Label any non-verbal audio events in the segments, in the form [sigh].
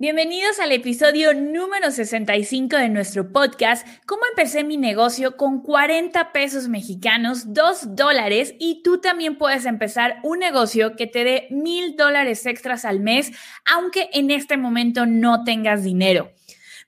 Bienvenidos al episodio número 65 de nuestro podcast, ¿Cómo empecé mi negocio con 40 pesos mexicanos, 2 dólares? Y tú también puedes empezar un negocio que te dé mil dólares extras al mes, aunque en este momento no tengas dinero.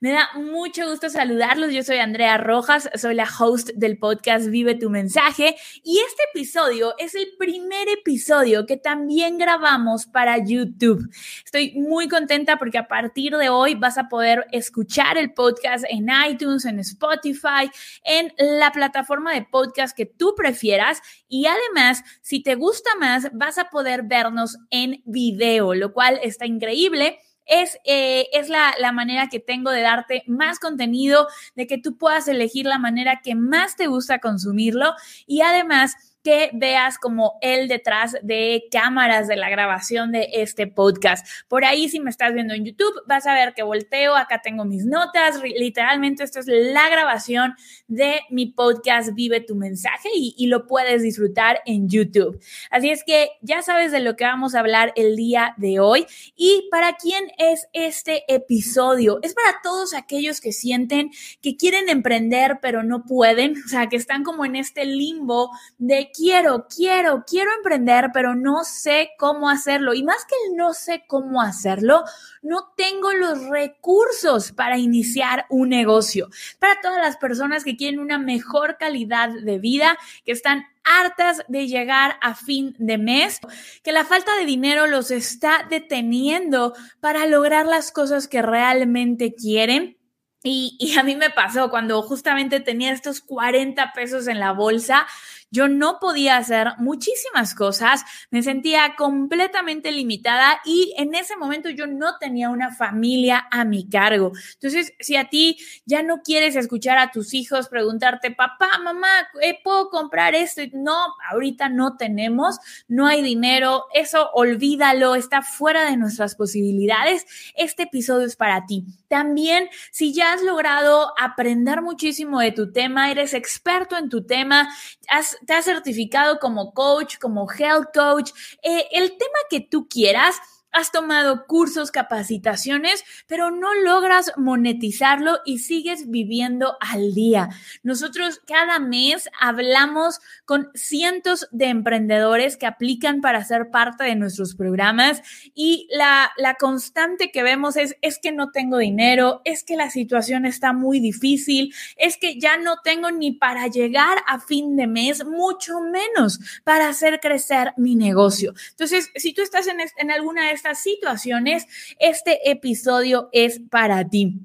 Me da mucho gusto saludarlos. Yo soy Andrea Rojas, soy la host del podcast Vive tu mensaje y este episodio es el primer episodio que también grabamos para YouTube. Estoy muy contenta porque a partir de hoy vas a poder escuchar el podcast en iTunes, en Spotify, en la plataforma de podcast que tú prefieras y además, si te gusta más, vas a poder vernos en video, lo cual está increíble es, eh, es la, la, manera que tengo de darte más contenido, de que tú puedas elegir la manera que más te gusta consumirlo. Y además que veas como él detrás de cámaras de la grabación de este podcast. Por ahí, si me estás viendo en YouTube, vas a ver que volteo, acá tengo mis notas, literalmente esto es la grabación de mi podcast Vive tu mensaje y, y lo puedes disfrutar en YouTube. Así es que ya sabes de lo que vamos a hablar el día de hoy y para quién es este episodio. Es para todos aquellos que sienten que quieren emprender pero no pueden, [laughs] o sea, que están como en este limbo de quiero, quiero, quiero emprender, pero no sé cómo hacerlo. Y más que el no sé cómo hacerlo, no tengo los recursos para iniciar un negocio. Para todas las personas que quieren una mejor calidad de vida, que están hartas de llegar a fin de mes, que la falta de dinero los está deteniendo para lograr las cosas que realmente quieren. Y, y, a mí me pasó cuando justamente tenía estos 40 pesos en la bolsa, yo no podía hacer muchísimas cosas, me sentía completamente limitada y en ese momento yo no tenía una familia a mi cargo. Entonces, si a ti ya no quieres escuchar a tus hijos preguntarte, papá, mamá, ¿eh, ¿puedo comprar esto? No, ahorita no tenemos, no hay dinero, eso olvídalo, está fuera de nuestras posibilidades. Este episodio es para ti. También, si ya has logrado aprender muchísimo de tu tema, eres experto en tu tema, has te has certificado como coach, como health coach, eh, el tema que tú quieras has tomado cursos, capacitaciones, pero no logras monetizarlo y sigues viviendo al día. Nosotros cada mes hablamos con cientos de emprendedores que aplican para ser parte de nuestros programas y la, la constante que vemos es, es que no tengo dinero, es que la situación está muy difícil, es que ya no tengo ni para llegar a fin de mes, mucho menos para hacer crecer mi negocio. Entonces, si tú estás en, en alguna de estas situaciones, este episodio es para ti.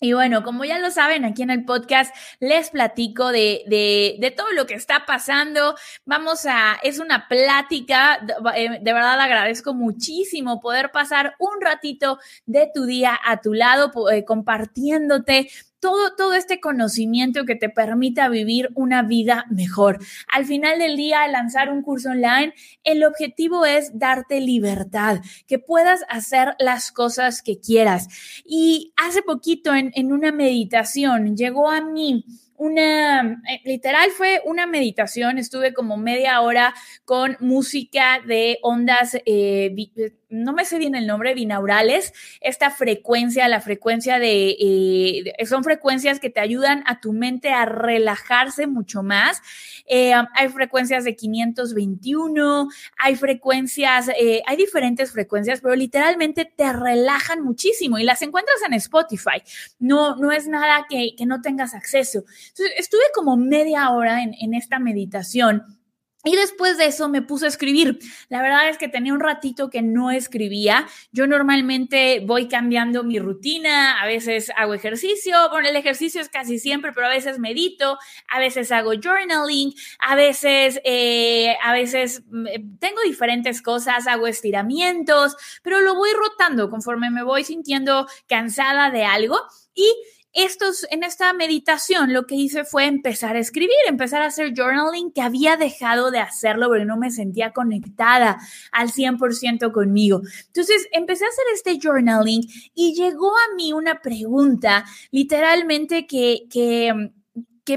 Y bueno, como ya lo saben, aquí en el podcast les platico de, de, todo lo que está pasando. Vamos a, es una plática, de, de, verdad agradezco muchísimo poder pasar un ratito de tu día a tu lado, eh, compartiéndote todo, todo este conocimiento que te permita vivir una vida mejor. Al final del día, al lanzar un curso online, el objetivo es darte libertad, que puedas hacer las cosas que quieras. Y hace poquito en, en una meditación llegó a mí una, eh, literal fue una meditación, estuve como media hora con música de ondas, eh, no me sé bien el nombre, binaurales, esta frecuencia, la frecuencia de, eh, son frecuencias que te ayudan a tu mente a relajarse mucho más. Eh, hay frecuencias de 521, hay frecuencias, eh, hay diferentes frecuencias, pero literalmente te relajan muchísimo y las encuentras en Spotify. No, no es nada que, que no tengas acceso. Estuve como media hora en, en esta meditación y después de eso me puse a escribir. La verdad es que tenía un ratito que no escribía. Yo normalmente voy cambiando mi rutina, a veces hago ejercicio, bueno, el ejercicio es casi siempre, pero a veces medito, a veces hago journaling, a veces, eh, a veces mm, tengo diferentes cosas, hago estiramientos, pero lo voy rotando conforme me voy sintiendo cansada de algo. Y estos, en esta meditación lo que hice fue empezar a escribir, empezar a hacer journaling, que había dejado de hacerlo porque no me sentía conectada al 100% conmigo. Entonces empecé a hacer este journaling y llegó a mí una pregunta literalmente que, que,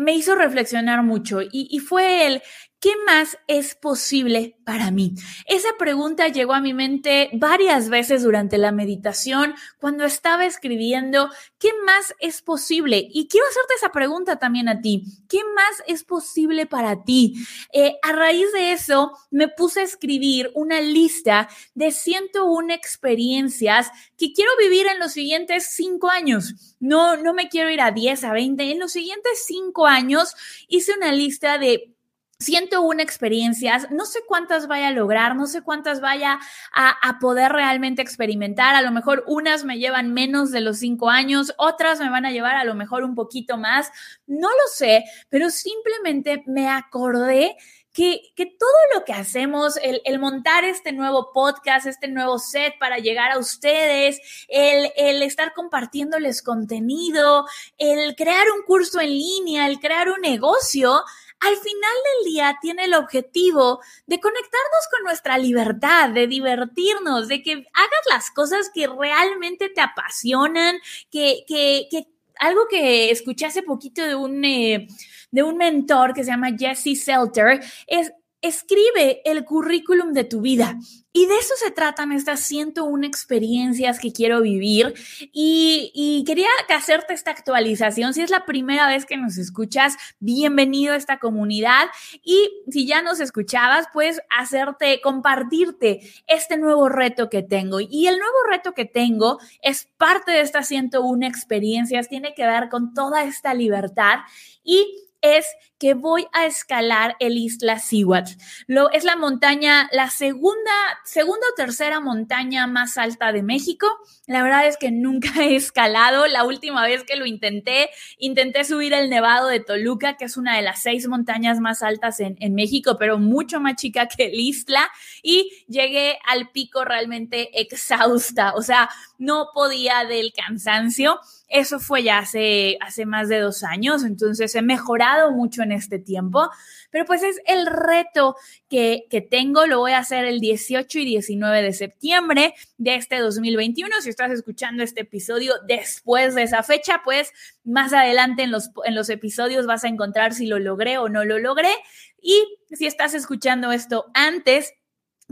me hizo reflexionar mucho y, y fue el, ¿qué más es posible para mí? Esa pregunta llegó a mi mente varias veces durante la meditación, cuando estaba escribiendo, ¿qué más es posible? Y quiero hacerte esa pregunta también a ti. ¿Qué más es posible para ti? Eh, a raíz de eso, me puse a escribir una lista de 101 experiencias que quiero vivir en los siguientes cinco años. No, no me quiero ir a 10, a 20. En los siguientes cinco años hice una lista de 101 experiencias, no sé cuántas vaya a lograr, no sé cuántas vaya a, poder realmente experimentar. A lo mejor unas me llevan menos de los cinco años, otras me van a llevar a lo mejor un poquito más. No lo sé, pero simplemente me acordé que, que, todo lo que hacemos, el, el, montar este nuevo podcast, este nuevo set para llegar a ustedes, el, el estar compartiéndoles contenido, el crear un curso en línea, el crear un negocio, al final del día tiene el objetivo de conectarnos con nuestra libertad, de divertirnos, de que hagas las cosas que realmente te apasionan, que, que, que algo que escuché hace poquito de un, eh, de un mentor que se llama Jesse Selter es escribe el currículum de tu vida. Y de eso se tratan estas 101 experiencias que quiero vivir. Y, quería hacerte esta actualización. Si es la primera vez que nos escuchas, bienvenido a esta comunidad. Y si ya nos escuchabas, pues hacerte, compartirte este nuevo reto que tengo. Y el nuevo reto que tengo es parte de estas 101 experiencias, tiene que ver con toda esta libertad. Y es que voy a escalar el Isla Siwat. Lo, es la montaña, la segunda, segunda o tercera montaña más alta de México. La verdad es que nunca he escalado. La última vez que lo intenté, intenté subir el Nevado de Toluca, que es una de las seis montañas más altas en, México, pero mucho más chica que el Isla. Y llegué al pico realmente exhausta. O sea, no podía del cansancio. Eso fue ya hace, hace más de dos años, entonces he mejorado mucho en este tiempo, pero pues es el reto que, que tengo, lo voy a hacer el 18 y 19 de septiembre de este 2021. Si estás escuchando este episodio después de esa fecha, pues más adelante en los, en los episodios vas a encontrar si lo logré o no lo logré. Y si estás escuchando esto antes,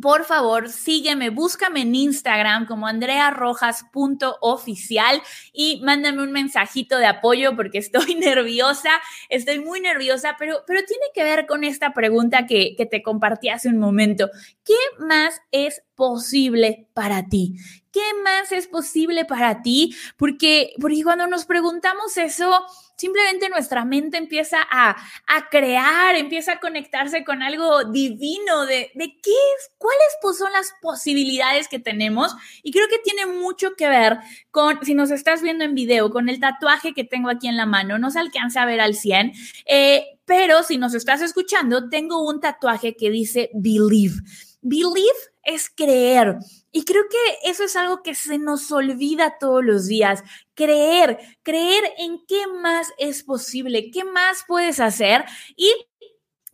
por favor, sígueme, búscame en Instagram como andrearrojas.oficial y mándame un mensajito de apoyo porque estoy [laughs] nerviosa, estoy muy nerviosa, pero, pero tiene que ver con esta pregunta que, que te compartí hace un momento. ¿Qué más es posible para ti? ¿Qué más es posible para ti? Porque, porque cuando nos preguntamos eso, simplemente nuestra mente empieza a, crear, empieza a conectarse con algo divino de, de qué es, cuáles pues, son las posibilidades que tenemos. Y creo que tiene mucho que ver con, si nos estás viendo en video, con el tatuaje que tengo aquí en la mano. No se alcanza a ver al 100. Eh, pero si nos estás escuchando, tengo un tatuaje que dice believe. Believe es creer. Y creo que eso es algo que se nos olvida todos los días. Creer, creer en qué más es posible, qué más puedes hacer. Y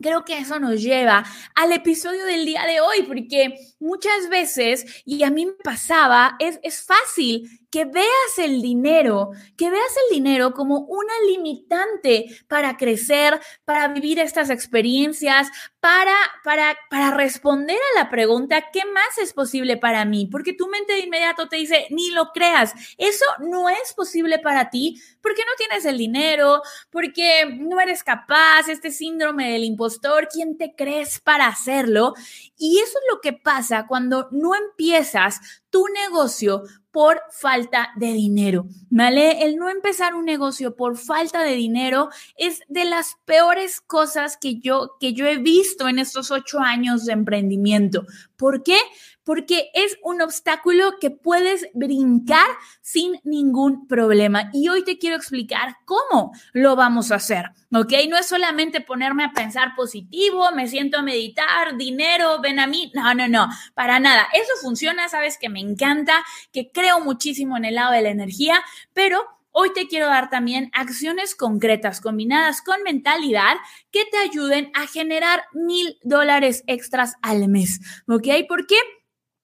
creo que eso nos lleva al episodio del día de hoy, porque muchas veces, y a mí me pasaba, es, es fácil que veas el dinero, que veas el dinero como una limitante para crecer, para vivir estas experiencias, para, para, para responder a la pregunta, ¿qué más es posible para mí? Porque tu mente de inmediato te dice, ni lo creas, eso no es posible para ti porque no tienes el dinero, porque no eres capaz, este síndrome del impostor, ¿quién te crees para hacerlo? Y eso es lo que pasa cuando no empiezas tu negocio por falta de dinero, ¿vale? El no empezar un negocio por falta de dinero es de las peores cosas que yo, que yo he visto en estos ocho años de emprendimiento. ¿Por qué? Porque es un obstáculo que puedes brincar sin ningún problema. Y hoy te quiero explicar cómo lo vamos a hacer, ¿ok? No es solamente ponerme a pensar positivo, me siento a meditar, dinero, ven a mí. No, no, no, para nada. Eso funciona, sabes que me encanta, que creo muchísimo en el lado de la energía, pero Hoy te quiero dar también acciones concretas combinadas con mentalidad que te ayuden a generar mil dólares extras al mes. ¿Ok? ¿Por qué?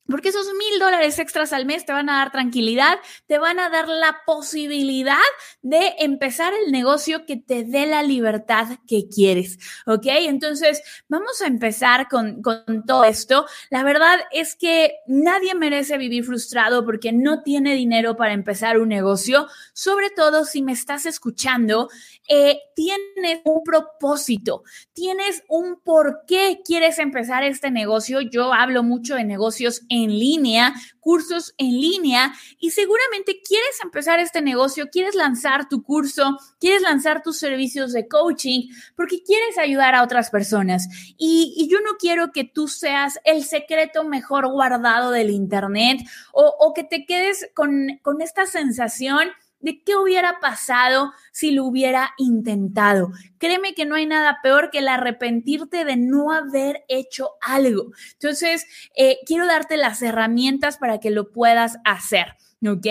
Porque esos mil dólares extras al mes te van a dar tranquilidad, te van a dar la posibilidad de empezar el negocio que te dé la libertad que quieres. ¿Ok? Entonces, vamos a empezar con, con todo esto. La verdad es que nadie merece vivir frustrado porque no tiene dinero para empezar un negocio, sobre todo si me estás escuchando eh, tienes un propósito, tienes un por qué quieres empezar este negocio. Yo hablo mucho de negocios línea, cursos en línea y seguramente quieres empezar este negocio, quieres lanzar tu curso, quieres lanzar tus servicios de coaching porque quieres ayudar a otras personas. Y, yo no quiero que tú seas el secreto mejor guardado del Internet o, que te quedes con, con esta sensación de qué hubiera pasado si lo hubiera intentado. Créeme que no hay nada peor que el arrepentirte de no haber hecho algo. Entonces, eh, quiero darte las herramientas para que lo puedas hacer. ¿Ok?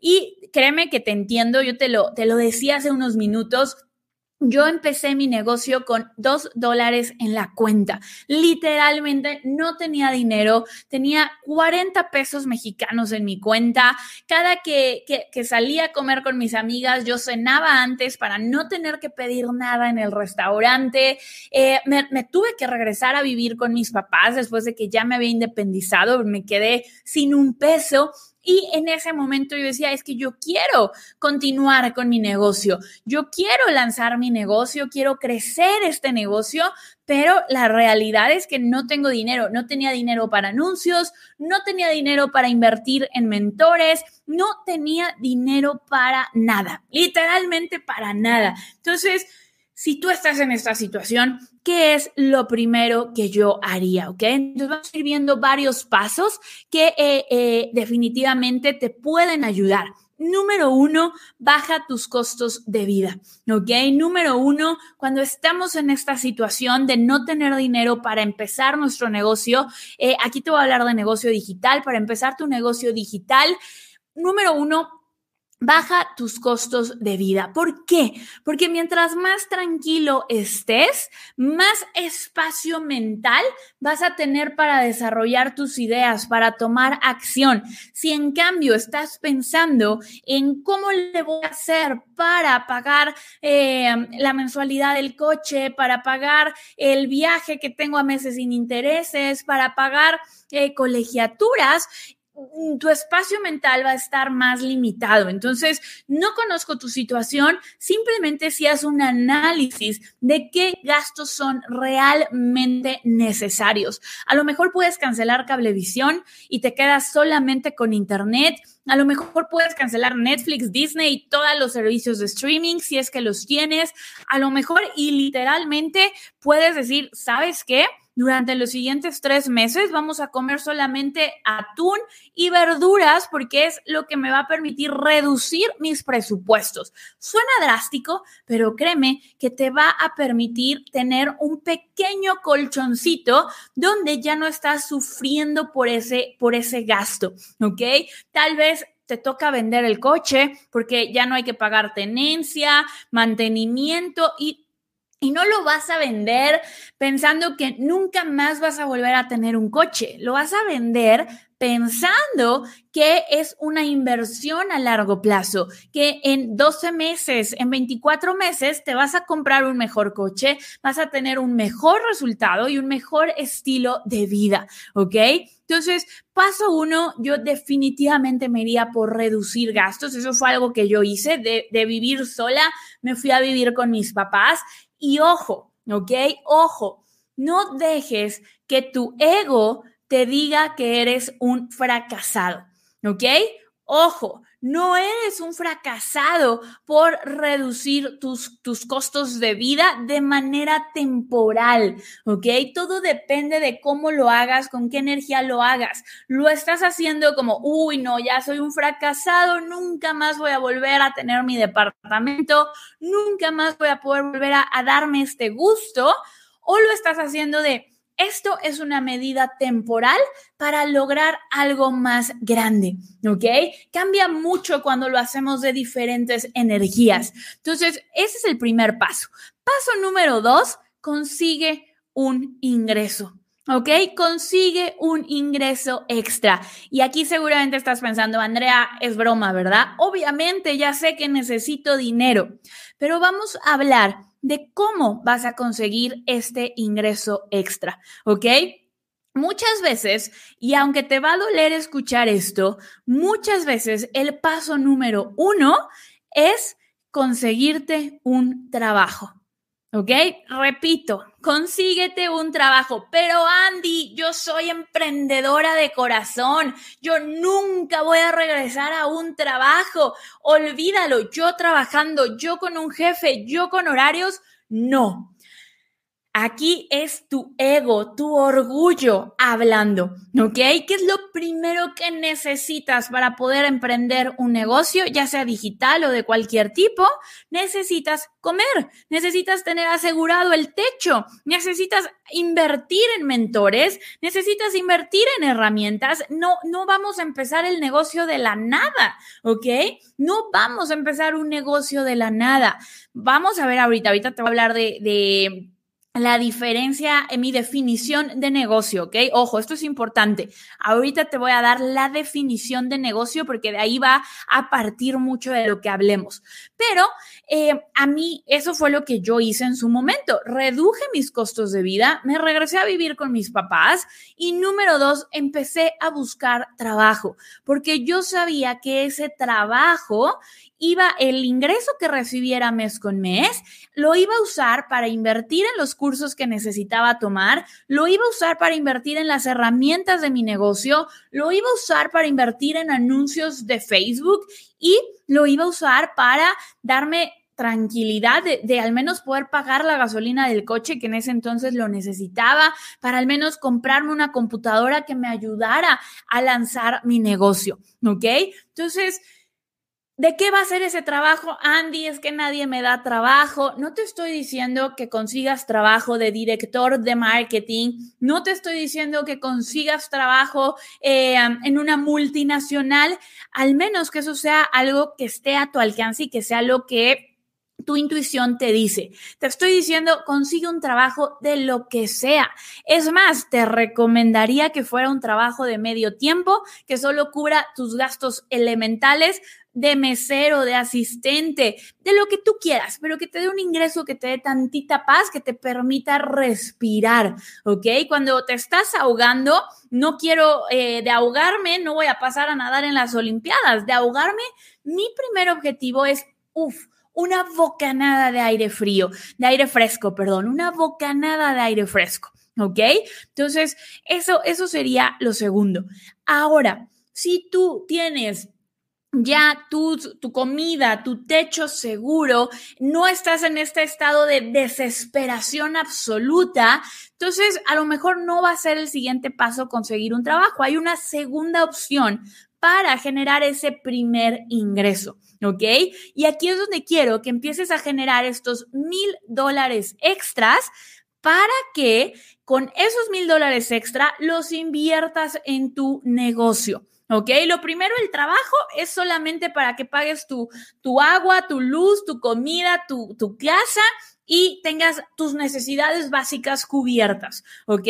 Y créeme que te entiendo, yo te lo, te lo decía hace unos minutos, yo empecé mi negocio con dos dólares en la cuenta. Literalmente no tenía dinero, tenía 40 pesos mexicanos en mi cuenta. Cada que, salía a comer con mis amigas, yo cenaba antes para no tener que pedir nada en el restaurante. Eh, me, me tuve que regresar a vivir con mis papás después de que ya me había independizado, me quedé sin un peso y en ese momento yo decía, es que yo quiero continuar con mi negocio, yo quiero lanzar mi negocio, quiero crecer este negocio, pero la realidad es que no tengo dinero, no tenía dinero para anuncios, no tenía dinero para invertir en mentores, no tenía dinero para nada, literalmente para nada. Entonces, si tú estás en esta situación, ¿qué es lo primero que yo haría? ¿Ok? Entonces vamos a ir viendo varios pasos que eh, eh, definitivamente te pueden ayudar. Número uno, baja tus costos de vida. ¿Ok? Número uno, cuando estamos en esta situación de no tener dinero para empezar nuestro negocio, eh, aquí te voy a hablar de negocio digital. Para empezar tu negocio digital, número uno, Baja tus costos de vida. ¿Por qué? Porque mientras más tranquilo estés, más espacio mental vas a tener para desarrollar tus ideas, para tomar acción. Si en cambio estás pensando en cómo le voy a hacer para pagar eh, la mensualidad del coche, para pagar el viaje que tengo a meses sin intereses, para pagar eh, colegiaturas, tu espacio mental va a estar más limitado. Entonces, no conozco tu situación, simplemente si haces un análisis de qué gastos son realmente necesarios. A lo mejor puedes cancelar cablevisión y te quedas solamente con internet. A lo mejor puedes cancelar Netflix, Disney y todos los servicios de streaming si es que los tienes. A lo mejor y literalmente puedes decir, ¿sabes qué? Durante los siguientes tres meses vamos a comer solamente atún y verduras porque es lo que me va a permitir reducir mis presupuestos. Suena drástico, pero créeme que te va a permitir tener un pequeño colchoncito donde ya no estás sufriendo por ese, por ese gasto, ¿ok? Tal vez te toca vender el coche porque ya no hay que pagar tenencia, mantenimiento y y no lo vas a vender pensando que nunca más vas a volver a tener un coche. Lo vas a vender pensando que es una inversión a largo plazo, que en 12 meses, en 24 meses te vas a comprar un mejor coche, vas a tener un mejor resultado y un mejor estilo de vida, ¿ok? Entonces, paso uno, yo definitivamente me iría por reducir gastos. Eso fue algo que yo hice de, de vivir sola. Me fui a vivir con mis papás y ojo, ¿ok? Ojo, no dejes que tu ego te diga que eres un fracasado, ¿ok? Ojo, no eres un fracasado por reducir tus, tus costos de vida de manera temporal, ¿ok? Todo depende de cómo lo hagas, con qué energía lo hagas. Lo estás haciendo como, uy, no, ya soy un fracasado, nunca más voy a volver a tener mi departamento, nunca más voy a poder volver a, a darme este gusto, o lo estás haciendo de, esto es una medida temporal para lograr algo más grande, ¿ok? Cambia mucho cuando lo hacemos de diferentes energías. Entonces, ese es el primer paso. Paso número dos, consigue un ingreso. ¿Ok? Consigue un ingreso extra. Y aquí seguramente estás pensando, Andrea, es broma, ¿verdad? Obviamente ya sé que necesito dinero, pero vamos a hablar de cómo vas a conseguir este ingreso extra, ¿ok? Muchas veces, y aunque te va a doler escuchar esto, muchas veces el paso número uno es conseguirte un trabajo. ¿Ok? Repito, consíguete un trabajo. Pero Andy, yo soy emprendedora de corazón. Yo nunca voy a regresar a un trabajo. Olvídalo, yo trabajando, yo con un jefe, yo con horarios. No. Aquí es tu ego, tu orgullo hablando, ¿ok? ¿Qué es lo primero que necesitas para poder emprender un negocio, ya sea digital o de cualquier tipo? Necesitas comer, necesitas tener asegurado el techo, necesitas invertir en mentores, necesitas invertir en herramientas. No, no vamos a empezar el negocio de la nada, ¿ok? No vamos a empezar un negocio de la nada. Vamos a ver ahorita, ahorita te voy a hablar de, de la diferencia en mi definición de negocio, ¿ok? Ojo, esto es importante. Ahorita te voy a dar la definición de negocio porque de ahí va a partir mucho de lo que hablemos. Pero eh, a mí eso fue lo que yo hice en su momento. Reduje mis costos de vida, me regresé a vivir con mis papás y número dos, empecé a buscar trabajo porque yo sabía que ese trabajo iba el ingreso que recibiera mes con mes, lo iba a usar para invertir en los cursos que necesitaba tomar, lo iba a usar para invertir en las herramientas de mi negocio, lo iba a usar para invertir en anuncios de Facebook y lo iba a usar para darme tranquilidad de, de, al menos poder pagar la gasolina del coche que en ese entonces lo necesitaba, para al menos comprarme una computadora que me ayudara a lanzar mi negocio, ¿ok? Entonces, ¿De qué va a ser ese trabajo? Andy, es que nadie me da trabajo. No te estoy diciendo que consigas trabajo de director de marketing. No te estoy diciendo que consigas trabajo eh, en una multinacional. Al menos que eso sea algo que esté a tu alcance y que sea lo que tu intuición te dice. Te estoy diciendo, consigue un trabajo de lo que sea. Es más, te recomendaría que fuera un trabajo de medio tiempo, que solo cubra tus gastos elementales de mesero, de asistente, de lo que tú quieras, pero que te dé un ingreso que te dé tantita paz, que te permita respirar, ¿ok? Cuando te estás ahogando, no quiero eh, de ahogarme, no voy a pasar a nadar en las Olimpiadas, de ahogarme, mi primer objetivo es, uff, una bocanada de aire frío, de aire fresco, perdón, una bocanada de aire fresco, ¿ok? Entonces, eso, eso sería lo segundo. Ahora, si tú tienes ya tu, tu comida, tu techo seguro, no estás en este estado de desesperación absoluta, entonces a lo mejor no va a ser el siguiente paso conseguir un trabajo. Hay una segunda opción para generar ese primer ingreso, ¿ok? Y aquí es donde quiero que empieces a generar estos mil dólares extras para que con esos mil dólares extra los inviertas en tu negocio. ¿Ok? Lo primero, el trabajo es solamente para que pagues tu, tu agua, tu luz, tu comida, tu, tu casa y tengas tus necesidades básicas cubiertas, ¿ok?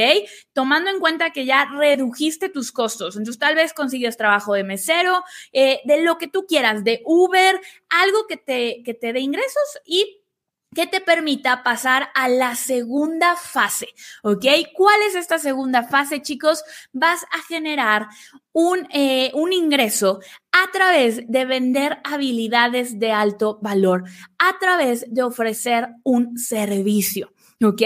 Tomando en cuenta que ya redujiste tus costos. Entonces, tal vez consigues trabajo de mesero, eh, de lo que tú quieras, de Uber, algo que te, que te dé ingresos y que te permita pasar a la segunda fase, ¿ok? ¿Cuál es esta segunda fase, chicos? Vas a generar un, eh, un ingreso a través de vender habilidades de alto valor, a través de ofrecer un servicio. ¿Ok?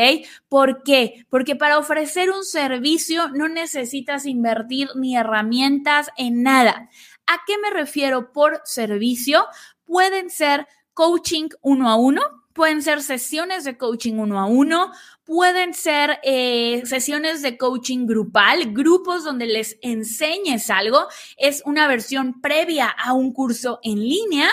¿Por qué? Porque para ofrecer un servicio no necesitas invertir ni herramientas en nada. ¿A qué me refiero por servicio? Pueden ser coaching uno a uno, pueden ser sesiones de coaching uno a uno, pueden ser eh, sesiones de coaching grupal, grupos donde les enseñes algo, es una versión previa a un curso en línea,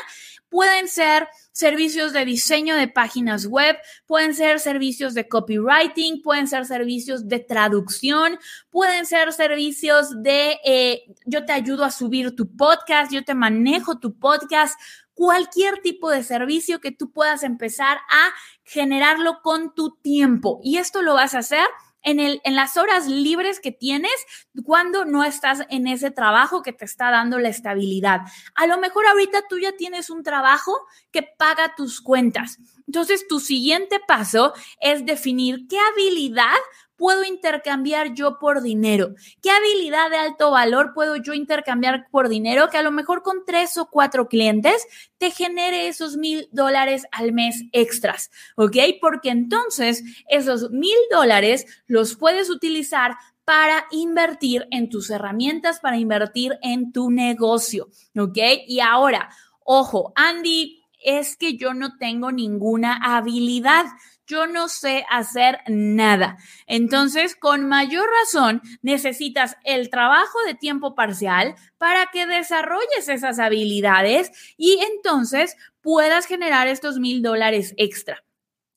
pueden ser servicios de diseño de páginas web, pueden ser servicios de copywriting, pueden ser servicios de traducción, pueden ser servicios de eh, yo te ayudo a subir tu podcast, yo te manejo tu podcast, cualquier tipo de servicio que tú puedas empezar a generarlo con tu tiempo. Y esto lo vas a hacer en, el, en las horas libres que tienes cuando no estás en ese trabajo que te está dando la estabilidad. A lo mejor ahorita tú ya tienes un trabajo que paga tus cuentas. Entonces, tu siguiente paso es definir qué habilidad puedo intercambiar yo por dinero? ¿Qué habilidad de alto valor puedo yo intercambiar por dinero que a lo mejor con tres o cuatro clientes te genere esos mil dólares al mes extras? ¿Ok? Porque entonces esos mil dólares los puedes utilizar para invertir en tus herramientas, para invertir en tu negocio. ¿Ok? Y ahora, ojo, Andy, es que yo no tengo ninguna habilidad yo no sé hacer nada. Entonces, con mayor razón, necesitas el trabajo de tiempo parcial para que desarrolles esas habilidades y entonces puedas generar estos mil dólares extra.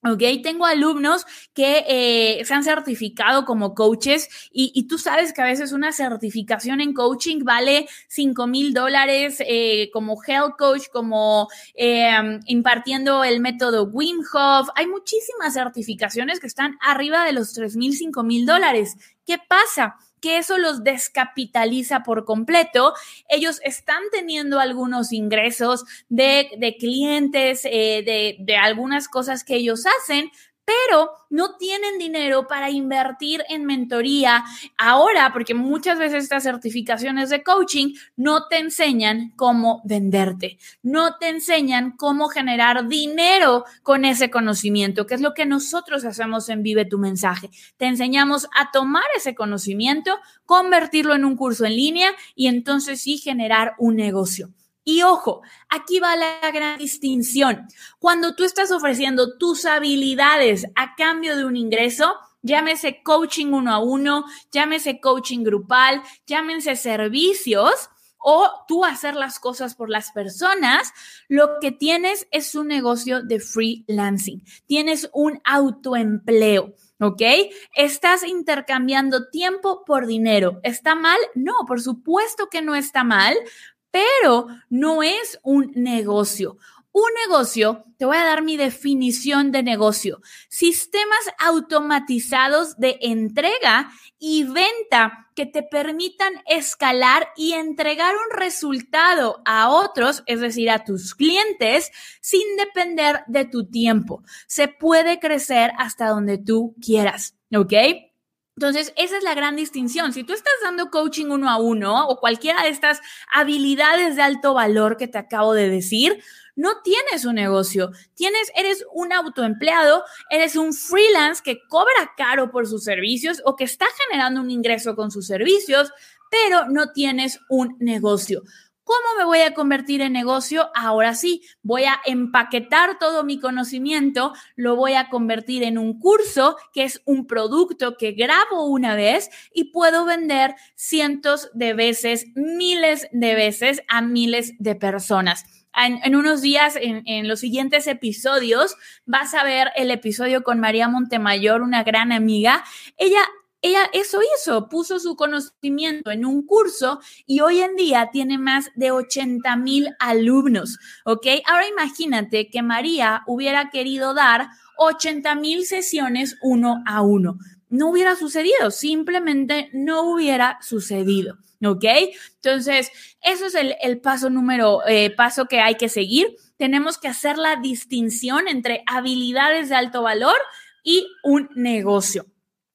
Ok, tengo alumnos que eh, se han certificado como coaches y, tú sabes que a veces una certificación en coaching vale 5 mil dólares eh, como health coach, como em, impartiendo el método Wim Hof. Hay muchísimas certificaciones que están arriba de los 3 mil, 5 mil dólares. ¿Qué pasa? Que eso los descapitaliza por completo. Ellos están teniendo algunos ingresos de, clientes, eh, de, de algunas cosas que ellos hacen, pero no tienen dinero para invertir en mentoría ahora, porque muchas veces estas certificaciones de coaching no te enseñan cómo venderte, no te enseñan cómo generar dinero con ese conocimiento, que es lo que nosotros hacemos en Vive tu mensaje. Te enseñamos a tomar ese conocimiento, convertirlo en un curso en línea y entonces sí generar un negocio. Y ojo, aquí va la gran distinción. Cuando tú estás ofreciendo tus habilidades a cambio de un ingreso, llámese coaching uno a uno, llámese coaching grupal, llámense servicios o tú hacer las cosas por las personas, lo que tienes es un negocio de freelancing. Tienes un autoempleo. ¿Ok? Estás intercambiando tiempo por dinero. ¿Está mal? No, por supuesto que no está mal, pero no es un negocio. Un negocio, te voy a dar mi definición de negocio, sistemas automatizados de entrega y venta que te permitan escalar y entregar un resultado a otros, es decir, a tus clientes, sin depender de tu tiempo. Se puede crecer hasta donde tú quieras, ¿ok? Entonces, esa es la gran distinción. Si tú estás dando coaching uno a uno o cualquiera de estas habilidades de alto valor que te acabo de decir, no tienes un negocio, tienes, eres un autoempleado, eres un freelance que cobra caro por sus servicios o que está generando un ingreso con sus servicios, pero no tienes un negocio. ¿Cómo me voy a convertir en negocio? Ahora sí, voy a empaquetar todo mi conocimiento, lo voy a convertir en un curso, que es un producto que grabo una vez y puedo vender cientos de veces, miles de veces a miles de personas. En, unos días, en, en, los siguientes episodios, vas a ver el episodio con María Montemayor, una gran amiga. Ella ella eso hizo, puso su conocimiento en un curso y hoy en día tiene más de 80 mil alumnos, ¿ok? Ahora imagínate que María hubiera querido dar 80 mil sesiones uno a uno. No hubiera sucedido, simplemente no hubiera sucedido, ¿ok? Entonces, eso es el, paso número, eh, paso que hay que seguir. Tenemos que hacer la distinción entre habilidades de alto valor y un negocio.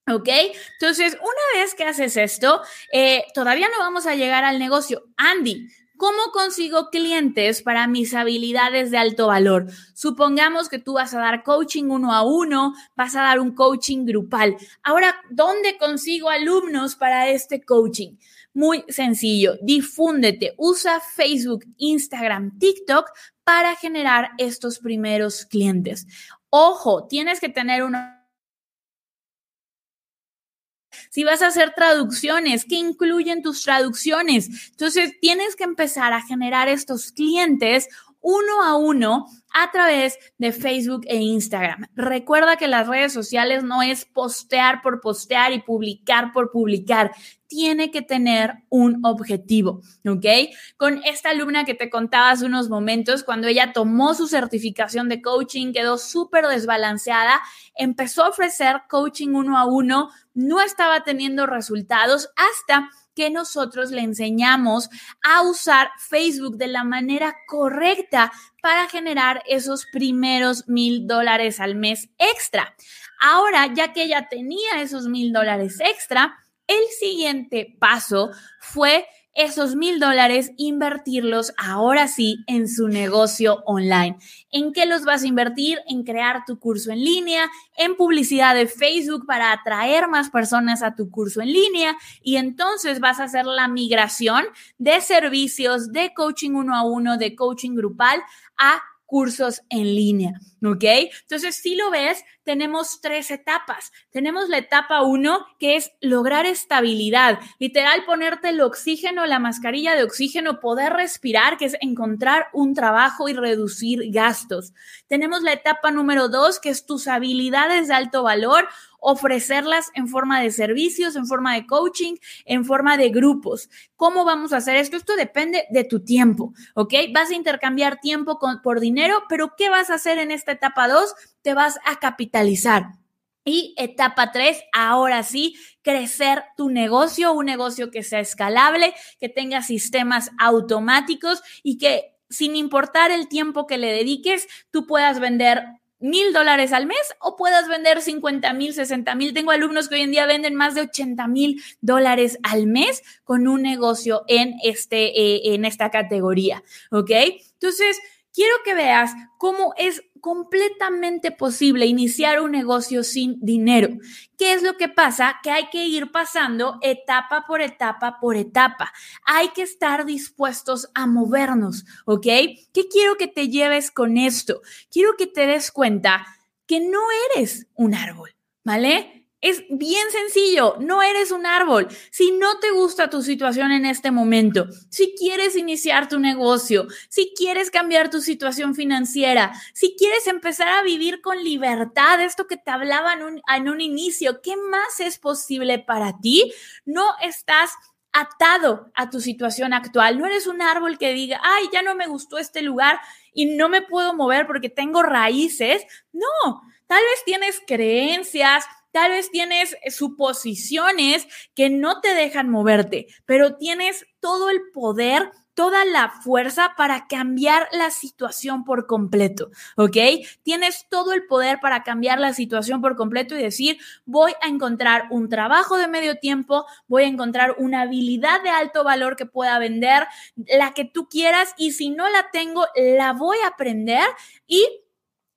¿Ok? Entonces, una vez que haces esto, eh, todavía no vamos a llegar al negocio. Andy, ¿cómo consigo clientes para mis habilidades de alto valor? Supongamos que tú vas a dar coaching uno a uno, vas a dar un coaching grupal. Ahora, ¿dónde consigo alumnos para este coaching? Muy sencillo, difúndete, usa Facebook, Instagram, TikTok para generar estos primeros clientes. Ojo, tienes que tener una si vas a hacer traducciones, ¿qué incluyen tus traducciones? Entonces, tienes que empezar a generar estos clientes uno a uno a través de Facebook e Instagram. Recuerda que las redes sociales no es postear por postear y publicar por publicar. Tiene que tener un objetivo, ¿ok? Con esta alumna que te contaba hace unos momentos, cuando ella tomó su certificación de coaching, quedó súper desbalanceada, empezó a ofrecer coaching uno a uno, no estaba teniendo resultados hasta que nosotros le enseñamos a usar Facebook de la manera correcta para generar esos primeros mil dólares al mes extra. Ahora, ya que ella tenía esos mil dólares extra, el siguiente paso fue esos mil dólares, invertirlos ahora sí en su negocio online. ¿En qué los vas a invertir? En crear tu curso en línea, en publicidad de Facebook para atraer más personas a tu curso en línea y entonces vas a hacer la migración de servicios de coaching uno a uno, de coaching grupal a cursos en línea, ¿ok? Entonces, si lo ves, tenemos tres etapas. Tenemos la etapa uno, que es lograr estabilidad, literal ponerte el oxígeno, la mascarilla de oxígeno, poder respirar, que es encontrar un trabajo y reducir gastos. Tenemos la etapa número dos, que es tus habilidades de alto valor ofrecerlas en forma de servicios, en forma de coaching, en forma de grupos. ¿Cómo vamos a hacer esto? Esto depende de tu tiempo, ¿ok? Vas a intercambiar tiempo por dinero, pero ¿qué vas a hacer en esta etapa 2? Te vas a capitalizar. Y etapa 3, ahora sí, crecer tu negocio, un negocio que sea escalable, que tenga sistemas automáticos y que sin importar el tiempo que le dediques, tú puedas vender mil dólares al mes o puedas vender 50 mil, 60 mil. Tengo alumnos que hoy en día venden más de 80 mil dólares al mes con un negocio en, este, eh, en esta categoría. ¿Ok? Entonces, quiero que veas cómo es completamente posible iniciar un negocio sin dinero. ¿Qué es lo que pasa? Que hay que ir pasando etapa por etapa por etapa. Hay que estar dispuestos a movernos, ¿ok? ¿Qué quiero que te lleves con esto? Quiero que te des cuenta que no eres un árbol, ¿vale? Es bien sencillo, no eres un árbol. Si no te gusta tu situación en este momento, si quieres iniciar tu negocio, si quieres cambiar tu situación financiera, si quieres empezar a vivir con libertad, esto que te hablaba en un, en un inicio, ¿qué más es posible para ti? No estás atado a tu situación actual. No eres un árbol que diga, ay, ya no me gustó este lugar y no me puedo mover porque tengo raíces. No, tal vez tienes creencias, Tal vez tienes suposiciones que no te dejan moverte, pero tienes todo el poder toda la fuerza para cambiar la situación por completo, ¿ok? Tienes todo el poder para cambiar la situación por completo y decir, voy a encontrar un trabajo de medio tiempo, voy a encontrar una habilidad de alto valor que pueda vender, la que tú quieras, y si no la tengo, la voy a aprender y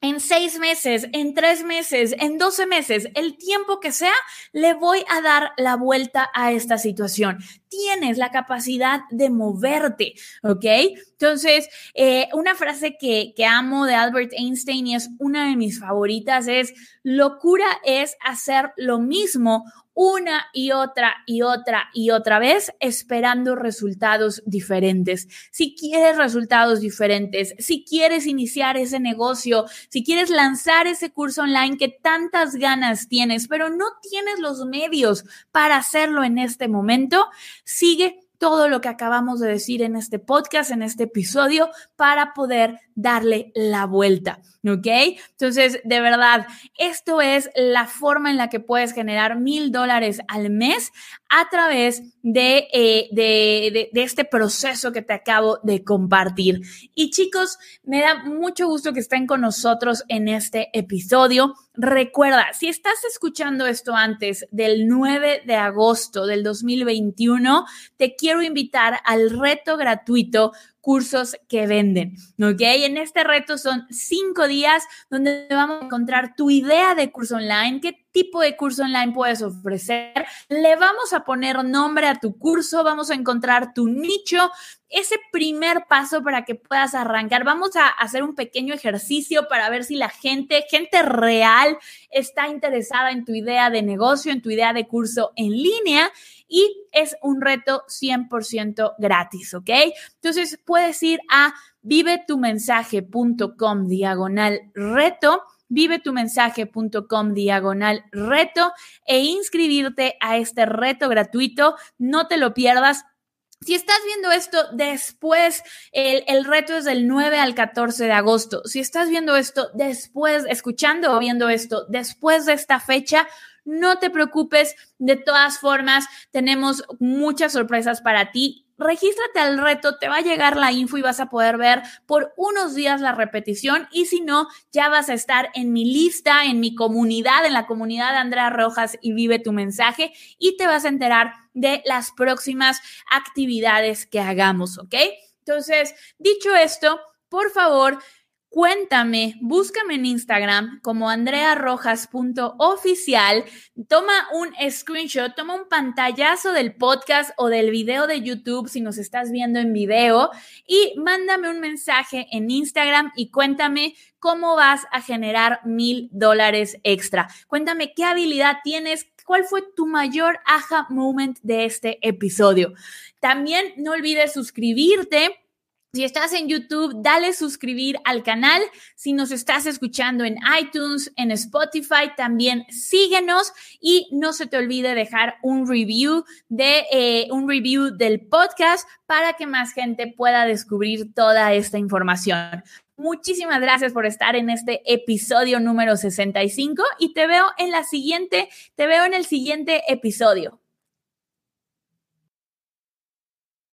en seis meses, en tres meses, en doce meses, el tiempo que sea, le voy a dar la vuelta a esta situación. Tienes la capacidad de moverte, ¿ok? Entonces, eh, una frase que, que amo de Albert Einstein y es una de mis favoritas es, locura es hacer lo mismo una y otra y otra y otra vez esperando resultados diferentes. Si quieres resultados diferentes, si quieres iniciar ese negocio, si quieres lanzar ese curso online que tantas ganas tienes, pero no tienes los medios para hacerlo en este momento, sigue todo lo que acabamos de decir en este podcast, en este episodio, para poder darle la vuelta, ¿ok? Entonces, de verdad, esto es la forma en la que puedes generar mil dólares al mes a través de, eh, de, de, este proceso que te acabo de compartir. Y chicos, me da mucho gusto que estén con nosotros en este episodio. Recuerda, si estás escuchando esto antes del 9 de agosto del 2021, te quiero invitar al reto gratuito cursos que venden, ¿ok? En este reto son cinco días donde vamos a encontrar tu idea de curso online, qué tipo de curso online puedes ofrecer, le vamos a poner nombre a tu curso, vamos a encontrar tu nicho ese primer paso para que puedas arrancar. Vamos a hacer un pequeño ejercicio para ver si la gente, gente real, está interesada en tu idea de negocio, en tu idea de curso en línea y es un reto 100% gratis, ¿ok? Entonces puedes ir a vivetumensaje.com diagonal reto vivetumensaje.com diagonal reto e inscribirte a este reto gratuito. No te lo pierdas. Si estás viendo esto después, el, el, reto es del 9 al 14 de agosto. Si estás viendo esto después, escuchando o viendo esto después de esta fecha, no te preocupes. De todas formas, tenemos muchas sorpresas para ti regístrate al reto, te va a llegar la info y vas a poder ver por unos días la repetición y si no, ya vas a estar en mi lista, en mi comunidad, en la comunidad de Andrea Rojas y vive tu mensaje y te vas a enterar de las próximas actividades que hagamos, ¿ok? Entonces, dicho esto, por favor, Cuéntame, búscame en Instagram como andrearrojas.oficial, toma un screenshot, toma un pantallazo del podcast o del video de YouTube si nos estás viendo en video y mándame un mensaje en Instagram y cuéntame cómo vas a generar mil dólares extra. Cuéntame qué habilidad tienes, cuál fue tu mayor aha moment de este episodio. También no olvides suscribirte si estás en YouTube, dale suscribir al canal. Si nos estás escuchando en iTunes, en Spotify, también síguenos y no se te olvide dejar un review de eh, un review del podcast para que más gente pueda descubrir toda esta información. Muchísimas gracias por estar en este episodio número 65 y te veo en la siguiente, te veo en el siguiente episodio.